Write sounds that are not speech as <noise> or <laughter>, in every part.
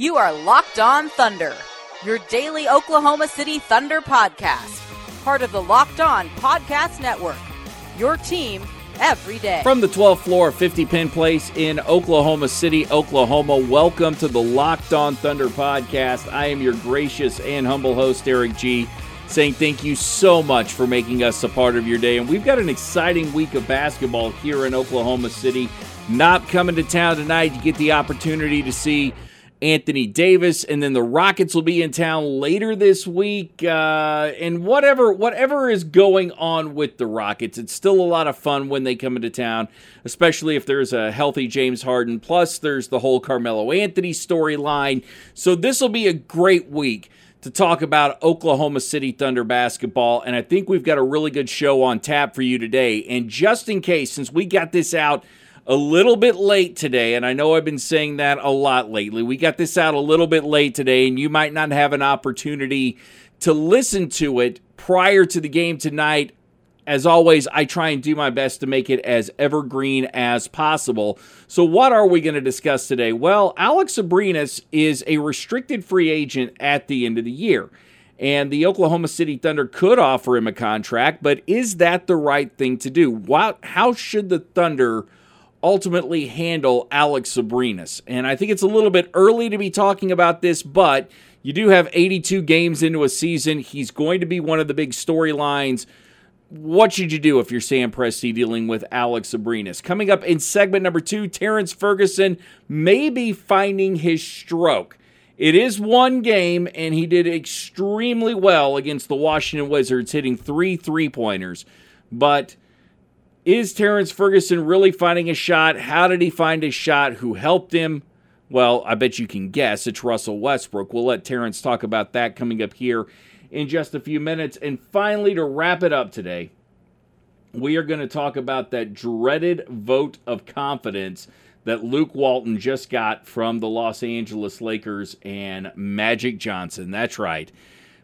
You are Locked On Thunder, your daily Oklahoma City Thunder podcast, part of the Locked On Podcast Network. Your team every day. From the 12th floor of 50 Penn Place in Oklahoma City, Oklahoma, welcome to the Locked On Thunder podcast. I am your gracious and humble host, Eric G., saying thank you so much for making us a part of your day. And we've got an exciting week of basketball here in Oklahoma City. Not coming to town tonight. You get the opportunity to see Anthony Davis, and then the Rockets will be in town later this week. Uh, and whatever whatever is going on with the Rockets, it's still a lot of fun when they come into town, especially if there's a healthy James Harden. Plus, there's the whole Carmelo Anthony storyline. So this will be a great week to talk about Oklahoma City Thunder basketball. And I think we've got a really good show on tap for you today. And just in case, since we got this out a little bit late today, and I know I've been saying that a lot lately. We got this out a little bit late today, and you might not have an opportunity to listen to it prior to the game tonight. As always, I try and do my best to make it as evergreen as possible. So, what are we going to discuss today? Well, Alex Abrines is a restricted free agent at the end of the year. And the Oklahoma City Thunder could offer him a contract, but is that the right thing to do? What, how should the Thunder ultimately handle Alex Abrines. And I think it's a little bit early to be talking about this, but you do have 82 games into a season. He's going to be one of the big storylines. What should you do if you're Sam Presti dealing with Alex Abrines? Coming up in segment number two, Terrence Ferguson may be finding his stroke. It is one game, and he did extremely well against the Washington Wizards, hitting three three pointers. But is Terrence Ferguson really finding a shot? How did he find a shot? Who helped him? Well, I bet you can guess. It's Russell Westbrook. We'll let Terrence talk about that coming up here in just a few minutes. And finally, to wrap it up today, we are going to talk about that dreaded vote of confidence that Luke Walton just got from the Los Angeles Lakers and Magic Johnson. That's right.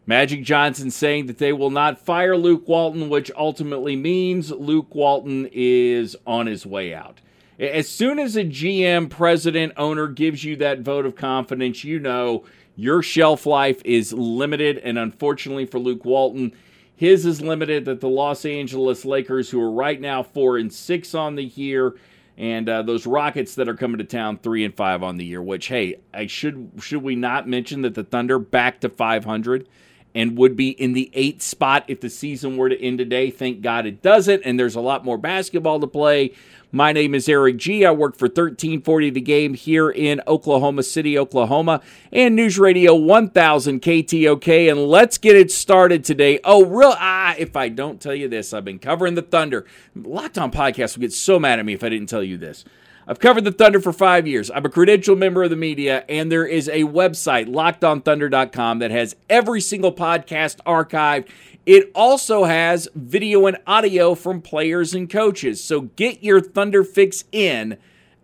Magic Johnson saying that they will not fire Luke Walton, which ultimately means Luke Walton is on his way out. As soon as a GM, president, owner gives you that vote of confidence, you know your shelf life is limited. And unfortunately for Luke Walton, his is limited that the Los Angeles Lakers, who are right now four and six on the year, and uh, those Rockets that are coming to town three and five on the year. Which, hey, I should should we not mention that the Thunder back to 500? And would be in the eighth spot if the season were to end today. Thank God it doesn't, and there's a lot more basketball to play. My name is Eric G. I work for 1340 The Game here in Oklahoma City, Oklahoma, and News Radio 1000 KTOK. And let's get it started today. Oh, real ah! If I don't tell you this, I've been covering the Thunder. Locked On Podcast would get so mad at me if I didn't tell you this. I've covered the Thunder for five years. I'm a credentialed member of the media, and there is a website, lockedonthunder.com, that has every single podcast archived. It also has video and audio from players and coaches. So get your Thunder fix in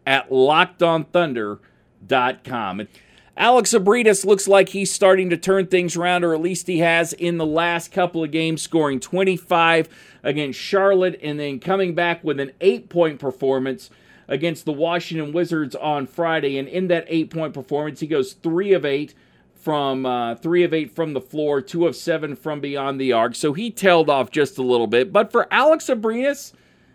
at lockedonthunder.com. Alex Abrines looks like he's starting to turn things around, or at least he has in the last couple of games, scoring 25 against Charlotte and then coming back with an eight point performance against the Washington Wizards on Friday. And in that eight point performance, he goes three of eight from uh, three of eight from the floor, two of seven from beyond the arc. So he tailed off just a little bit. But for Alex Abrines,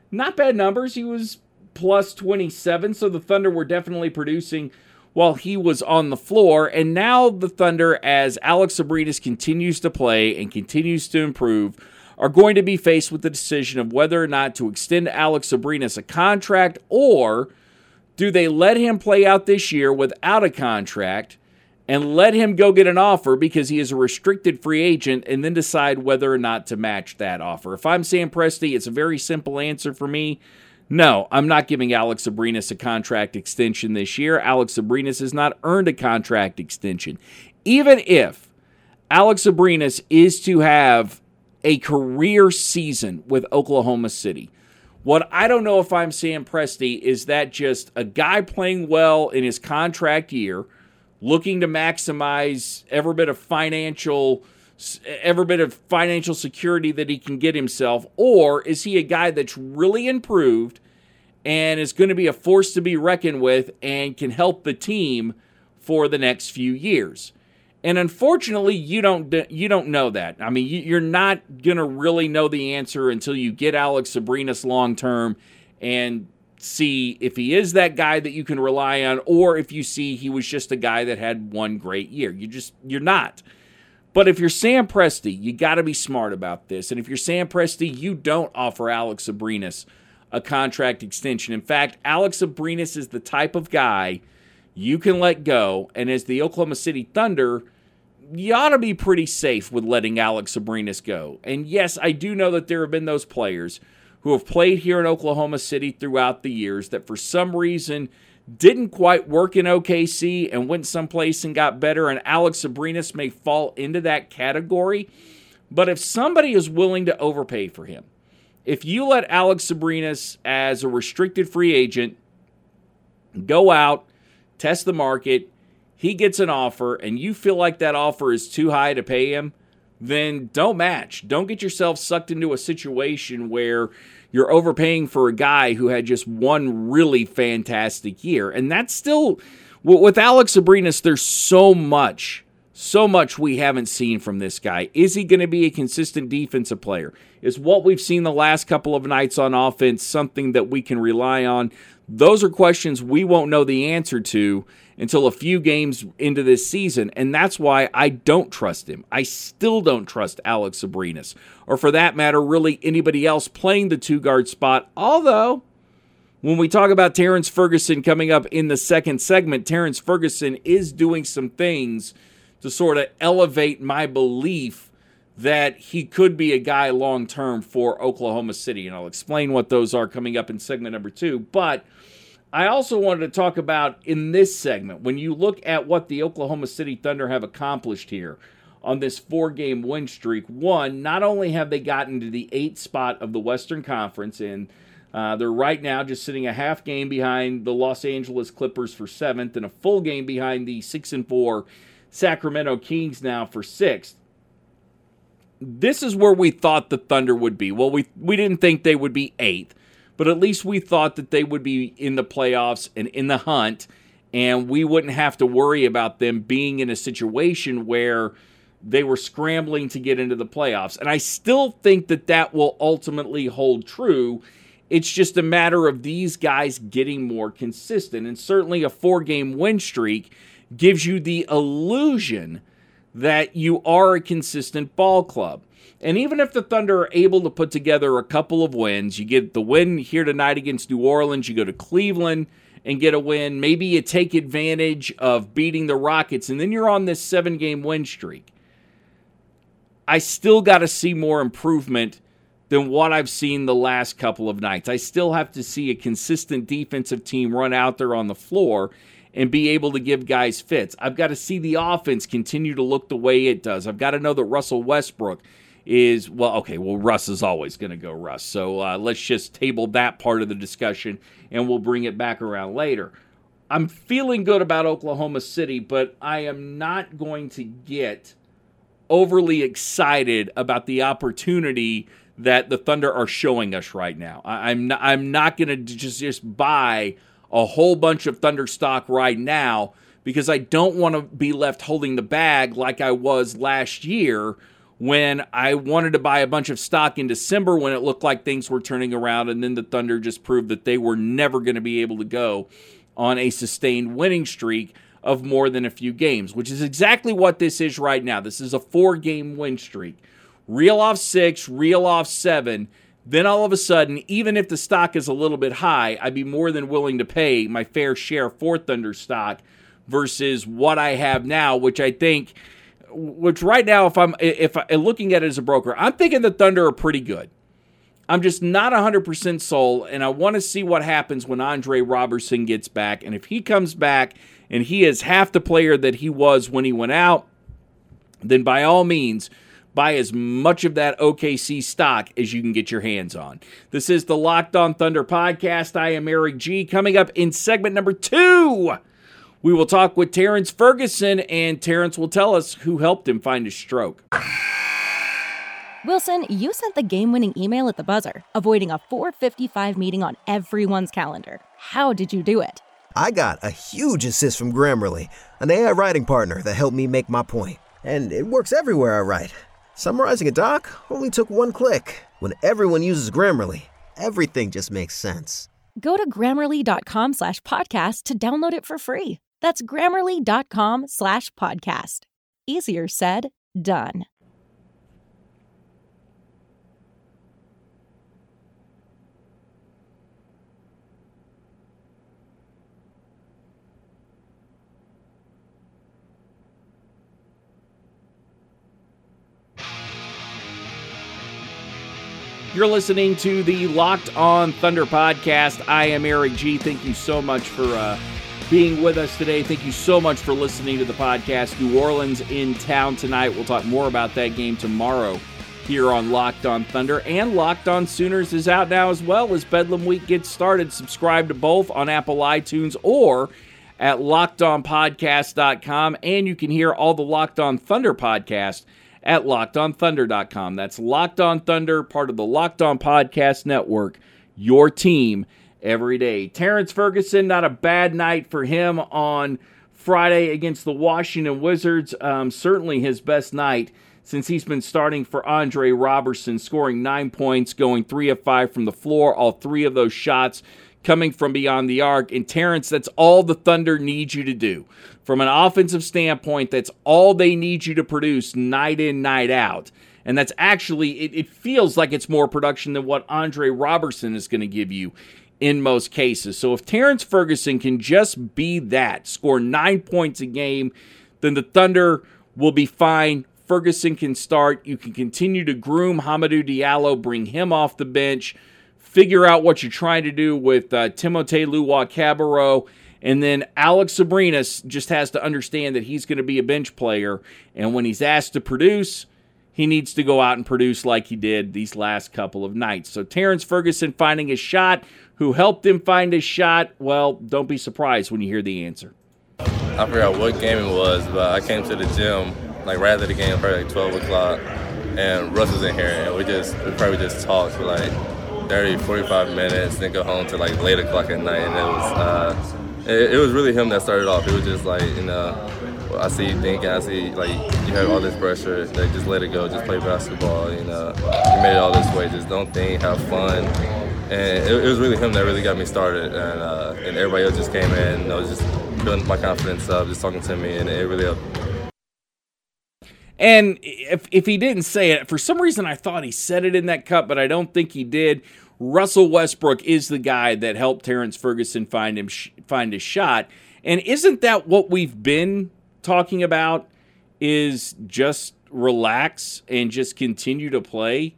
not bad numbers. He was plus 27. So the Thunder were definitely producing while he was on the floor. And now the Thunder, as Alex Abrines continues to play and continues to improve, are going to be faced with the decision of whether or not to extend Alex Abrines a contract or do they let him play out this year without a contract and let him go get an offer because he is a restricted free agent and then decide whether or not to match that offer? If I'm Sam Presti, it's a very simple answer for me. No, I'm not giving Alex Abrines a contract extension this year. Alex Abrines has not earned a contract extension. Even if Alex Abrines is to have a career season with Oklahoma City, what I don't know if I'm Sam Presti is that just a guy playing well in his contract year, looking to maximize every bit of financial every bit of financial security that he can get himself, or is he a guy that's really improved and is going to be a force to be reckoned with and can help the team for the next few years? And unfortunately, you don't you don't know that. I mean, you're not to really know the answer until you get Alex Abrines long term and see if he is that guy that you can rely on or if you see he was just a guy that had one great year. You just you're not. But if you're Sam Presti, you got to be smart about this. And if you're Sam Presti, you don't offer Alex Abrines a contract extension. In fact, Alex Abrines is the type of guy you can let go. And as the Oklahoma City Thunder, you ought to be pretty safe with letting Alex Abrines go. And yes, I do know that there have been those players who have played here in Oklahoma City throughout the years that for some reason didn't quite work in OKC and went someplace and got better, and Alex Abrines may fall into that category. But if somebody is willing to overpay for him, if you let Alex Abrines as a restricted free agent go out, test the market, he gets an offer, and you feel like that offer is too high to pay him, then don't match. Don't get yourself sucked into a situation where you're overpaying for a guy who had just one really fantastic year. And that's still, with Alex Abrines, there's so much, so much we haven't seen from this guy. Is he going to be a consistent defensive player? Is what we've seen the last couple of nights on offense something that we can rely on? Those are questions we won't know the answer to until a few games into this season, and that's why I don't trust him. I still don't trust Alex Abrines, or for that matter, really anybody else playing the two guard spot. Although, when we talk about Terrence Ferguson coming up in the second segment, Terrence Ferguson is doing some things to sort of elevate my belief that he could be a guy long term for Oklahoma City. And I'll explain what those are coming up in segment number two. But I also wanted to talk about in this segment when you look at what the Oklahoma City Thunder have accomplished here on this four game win streak. One, not only have they gotten to the eighth spot of the Western Conference, and uh, they're right now just sitting a half game behind the Los Angeles Clippers for seventh and a full game behind the six and four Sacramento Kings now for sixth. This is where we thought the Thunder would be. Well, we we didn't think they would be eighth but at least we thought that they would be in the playoffs and in the hunt, and we wouldn't have to worry about them being in a situation where they were scrambling to get into the playoffs. And I still think that that will ultimately hold true. It's just a matter of these guys getting more consistent. And certainly a four game win streak gives you the illusion that you are a consistent ball club. And even if the Thunder are able to put together a couple of wins, you get the win here tonight against New Orleans, you go to Cleveland and get a win. Maybe you take advantage of beating the Rockets, and then you're on this seven game win streak. I still got to see more improvement than what I've seen the last couple of nights. I still have to see a consistent defensive team run out there on the floor and be able to give guys fits. I've got to see the offense continue to look the way it does. I've got to know that Russell Westbrook is well, okay, well, Russ is always going to go Russ. So uh, let's just table that part of the discussion and we'll bring it back around later. I'm feeling good about Oklahoma City, but I am not going to get overly excited about the opportunity that the Thunder are showing us right now. I, am not, I'm not going to just just buy a whole bunch of Thunder stock right now because I don't want to be left holding the bag like I was last year when I wanted to buy a bunch of stock in December when it looked like things were turning around, and then the Thunder just proved that they were never going to be able to go on a sustained winning streak of more than a few games, which is exactly what this is right now. This is a four game win streak. Reel off six, reel off seven. Then all of a sudden, even if the stock is a little bit high, I'd be more than willing to pay my fair share for Thunder stock versus what I have now, which I think, which right now, if I'm if I'm looking at it as a broker, I'm thinking the Thunder are pretty good. I'm just not 100% sold, and I want to see what happens when Andre Roberson gets back. And if he comes back and he is half the player that he was when he went out, then by all means, buy as much of that OKC stock as you can get your hands on. This is the Locked On Thunder podcast. I am Eric G. Coming up in segment number two, we will talk with Terrence Ferguson, and Terrence will tell us who helped him find his stroke. Wilson, you sent the game-winning email at the buzzer, avoiding a 4:55 meeting on everyone's calendar. How did you do it? I got a huge assist from Grammarly, an AI writing partner that helped me make my point. And it works everywhere I write. Summarizing a doc only took one click. When everyone uses Grammarly, everything just makes sense. Go to grammarly.com slash podcast to download it for free. That's grammarly.com slash podcast. Easier said, done. You're listening to the Locked On Thunder podcast. I am Eric G. Thank you so much for uh, being with us today. Thank you so much for listening to the podcast. New Orleans in town tonight. We'll talk more about that game tomorrow here on Locked On Thunder. And Locked On Sooners is out now as well as Bedlam Week gets started. Subscribe to both on Apple iTunes or at lockedonpodcast.com. And you can hear all the Locked On Thunder podcast at lockedonthunder.com. That's Locked On Thunder, part of the Locked On Podcast Network, your team every day. Terrence Ferguson, not a bad night for him on Friday against the Washington Wizards. Um, certainly his best night since he's been starting for Andre Roberson, scoring nine points, going three of five from the floor, all three of those shots coming from beyond the arc. And Terrence, that's all the Thunder needs you to do. From an offensive standpoint, that's all they need you to produce night in, night out. And that's actually, it, it feels like it's more production than what Andre Roberson is going to give you in most cases. So if Terrence Ferguson can just be that, score nine points a game, then the Thunder will be fine. Ferguson can start. You can continue to groom Hamidou Diallo, bring him off the bench figure out what you're trying to do with uh, Timothé Luwawu-Cabarrot. And then Alex Abrines just has to understand that he's going to be a bench player. And when he's asked to produce, he needs to go out and produce like he did these last couple of nights. So Terrence Ferguson finding his shot. Who helped him find his shot? Well, don't be surprised when you hear the answer. I forgot what game it was, but I came to the gym like right after the game, probably like 12 o'clock, and Russ was in here, and we just we probably just talked for like 30, 45 minutes, then go home to like late o'clock at night, and it was uh, it, it, was really him that started off. It was just like you know, I see you thinking, I see like you have all this pressure, like just let it go, just play basketball. You know, you made it all this way, just don't think, have fun. And it, it was really him that really got me started, and uh, and everybody else just came in. and I was just building my confidence up, just talking to me, and it really helped. And if, if he didn't say it, for some reason I thought he said it in that cut, but I don't think he did. Russell Westbrook is the guy that helped Terrence Ferguson find him find his shot. And isn't that what we've been talking about? Is just relax and just continue to play.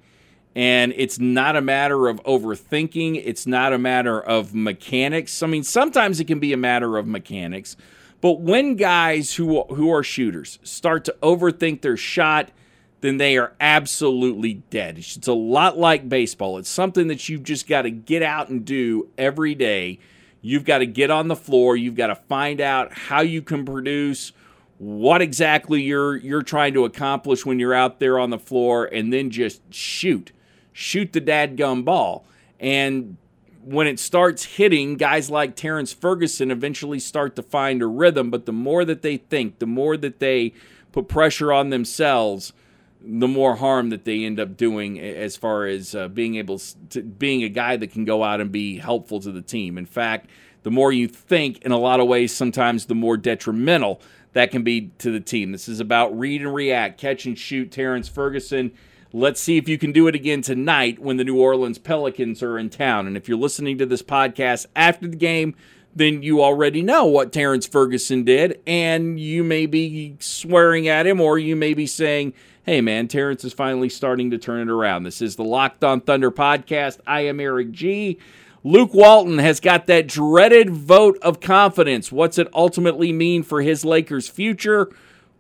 And it's not a matter of overthinking. It's not a matter of mechanics. I mean, sometimes it can be a matter of mechanics, but when guys who who are shooters start to overthink their shot, then they are absolutely dead. It's a lot like baseball. It's something that you've just got to get out and do every day. You've got to get on the floor. You've got to find out how you can produce what exactly you're you're trying to accomplish when you're out there on the floor and then just shoot. Shoot the dadgum ball. And when it starts hitting, guys like Terrence Ferguson eventually start to find a rhythm. But the more that they think, the more that they put pressure on themselves, the more harm that they end up doing as far as uh, being able to being a guy that can go out and be helpful to the team. In fact, the more you think, in a lot of ways, sometimes the more detrimental that can be to the team. This is about read and react, catch and shoot. Terrence Ferguson. Let's see if you can do it again tonight when the New Orleans Pelicans are in town. And if you're listening to this podcast after the game, then you already know what Terrence Ferguson did, and you may be swearing at him, or you may be saying, Hey man, Terrence is finally starting to turn it around. This is the Locked On Thunder podcast. I am Eric G. Luke Walton has got that dreaded vote of confidence. What's it ultimately mean for his Lakers' future?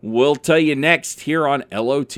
We'll tell you next here on LOT.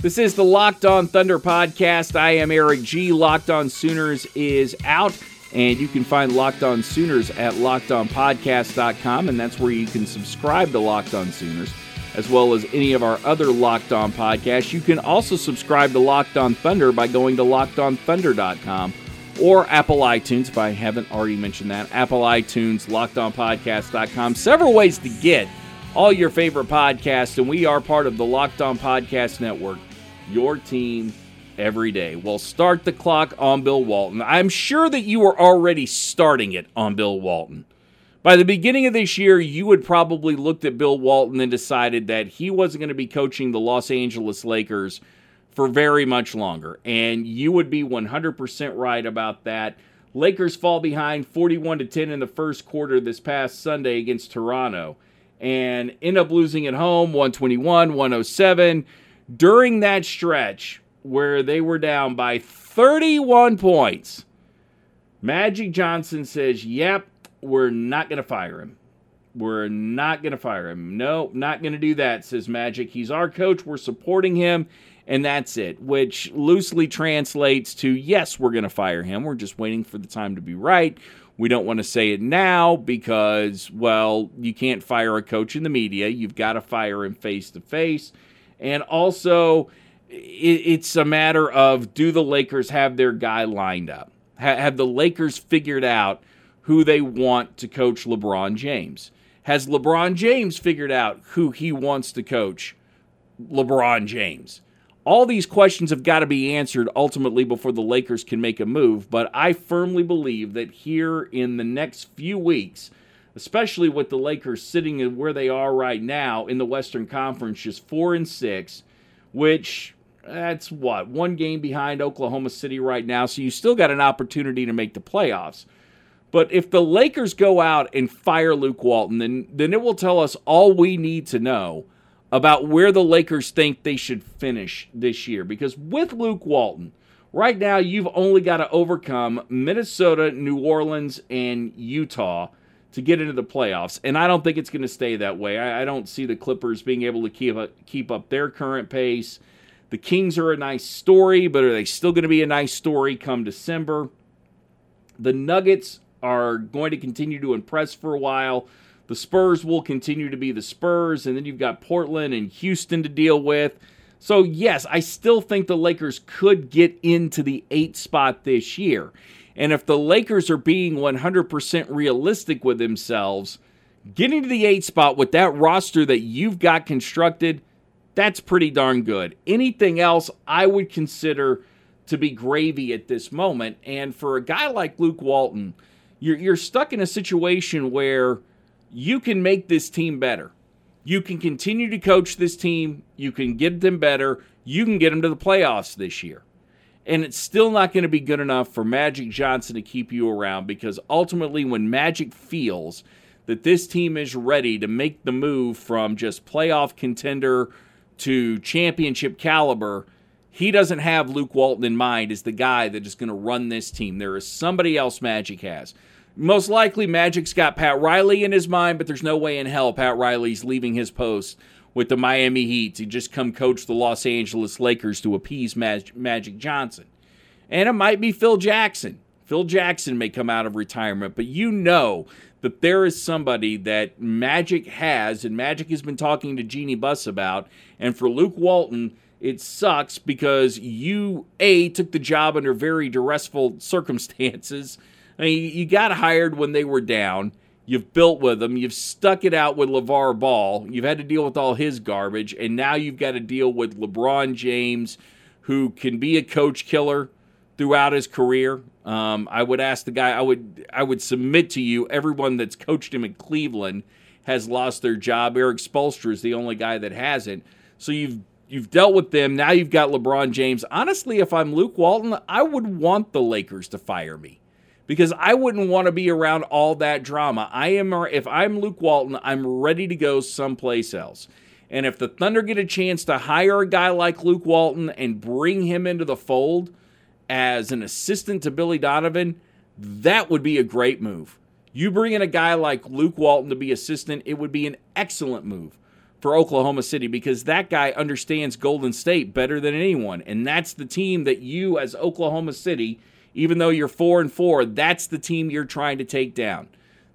This is the Locked On Thunder podcast. I am Eric G. Locked On Sooners is out, and you can find Locked On Sooners at lockedonpodcast.com, and that's where you can subscribe to Locked On Sooners, as well as any of our other Locked On podcasts. You can also subscribe to Locked On Thunder by going to lockedonthunder.com or Apple iTunes, if I haven't already mentioned that. Apple iTunes, lockedonpodcast.com. Several ways to get all your favorite podcasts, and we are part of the Locked On Podcast Network your team every day. Well, start the clock on Bill Walton. I'm sure that you were already starting it on Bill Walton. By the beginning of this year, you had probably looked at Bill Walton and decided that he wasn't going to be coaching the Los Angeles Lakers for very much longer. And you would be 100% right about that. Lakers fall behind 41 to 10 in the first quarter this past Sunday against Toronto and end up losing at home 121 107 during that stretch where they were down by 31 points, Magic Johnson says, Yep, we're not going to fire him. We're not going to fire him. No, not going to do that, says Magic. He's our coach. We're supporting him. And that's it, which loosely translates to yes, we're going to fire him. We're just waiting for the time to be right. We don't want to say it now because, well, you can't fire a coach in the media. You've got to fire him face to face. And also, it's a matter of do the Lakers have their guy lined up? Have the Lakers figured out who they want to coach LeBron James? Has LeBron James figured out who he wants to coach LeBron James? All these questions have got to be answered ultimately before the Lakers can make a move, but I firmly believe that here in the next few weeks, especially with the Lakers sitting where they are right now in the Western Conference, just four and six, which that's what one game behind Oklahoma City right now. So you still got an opportunity to make the playoffs. But if the Lakers go out and fire Luke Walton, then then it will tell us all we need to know about where the Lakers think they should finish this year. Because with Luke Walton, right now you've only got to overcome Minnesota, New Orleans, and Utah to get into the playoffs. And I don't think it's going to stay that way. I, I, don't see the Clippers being able to keep up, keep up their current pace. The Kings are a nice story, but are they still going to be a nice story come December? The Nuggets are going to continue to impress for a while. The Spurs will continue to be the Spurs, and then you've got Portland and Houston to deal with. So, yes, I still think the Lakers could get into the eight spot this year. And if the Lakers are being 100% realistic with themselves, getting to the eight spot with that roster that you've got constructed, that's pretty darn good. Anything else, I would consider to be gravy at this moment. And for a guy like Luke Walton, you're, you're stuck in a situation where you can make this team better. You can continue to coach this team. You can get them better. You can get them to the playoffs this year. And it's still not going to be good enough for Magic Johnson to keep you around because ultimately, when Magic feels that this team is ready to make the move from just playoff contender to championship caliber, he doesn't have Luke Walton in mind as the guy that is going to run this team. There is somebody else Magic has. Most likely, Magic's got Pat Riley in his mind, but there's no way in hell Pat Riley's leaving his post with the Miami Heat to just come coach the Los Angeles Lakers to appease Mag- Magic Johnson. And it might be Phil Jackson. Phil Jackson may come out of retirement, but you know that there is somebody that Magic has, and Magic has been talking to Jeanie Buss about. And for Luke Walton, it sucks because you, A, took the job under very duressful <laughs> circumstances. I mean, you got hired when they were down. You've built with them. You've stuck it out with LaVar Ball. You've had to deal with all his garbage. And now you've got to deal with LeBron James, who can be a coach killer throughout his career. Um, I would ask the guy. I would I would submit to you. Everyone that's coached him in Cleveland has lost their job. Erik Spoelstra is the only guy that hasn't. So you've you've dealt with them. Now you've got LeBron James. Honestly, if I'm Luke Walton, I would want the Lakers to fire me because I wouldn't want to be around all that drama. I am if I'm Luke Walton, I'm ready to go someplace else. And if the Thunder get a chance to hire a guy like Luke Walton and bring him into the fold as an assistant to Billy Donovan, that would be a great move. You bring in a guy like Luke Walton to be assistant, it would be an excellent move for Oklahoma City because that guy understands Golden State better than anyone. And that's the team that you, as Oklahoma City, even though you're four and four, that's the team you're trying to take down.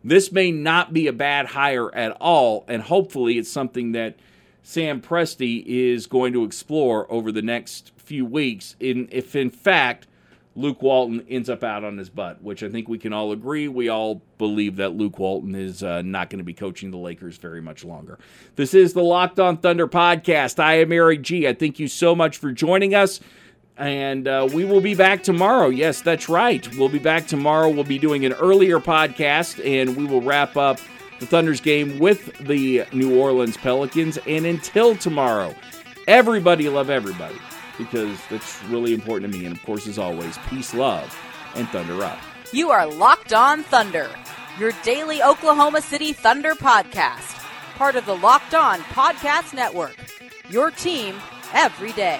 This may not be a bad hire at all, and hopefully it's something that Sam Presti is going to explore over the next few weeks. In if in fact Luke Walton ends up out on his butt, which I think we can all agree. We all believe that Luke Walton is uh, not going to be coaching the Lakers very much longer. This is the Locked On Thunder podcast. I am Eric G. I thank you so much for joining us. And uh, we will be back tomorrow. Yes, that's right. We'll be back tomorrow. We'll be doing an earlier podcast, and we will wrap up the Thunder's game with the New Orleans Pelicans. And until tomorrow, everybody love everybody because that's really important to me. And of course, as always, peace, love, and Thunder up. You are Locked On Thunder, your daily Oklahoma City Thunder podcast, part of the Locked On Podcast Network. Your team every day.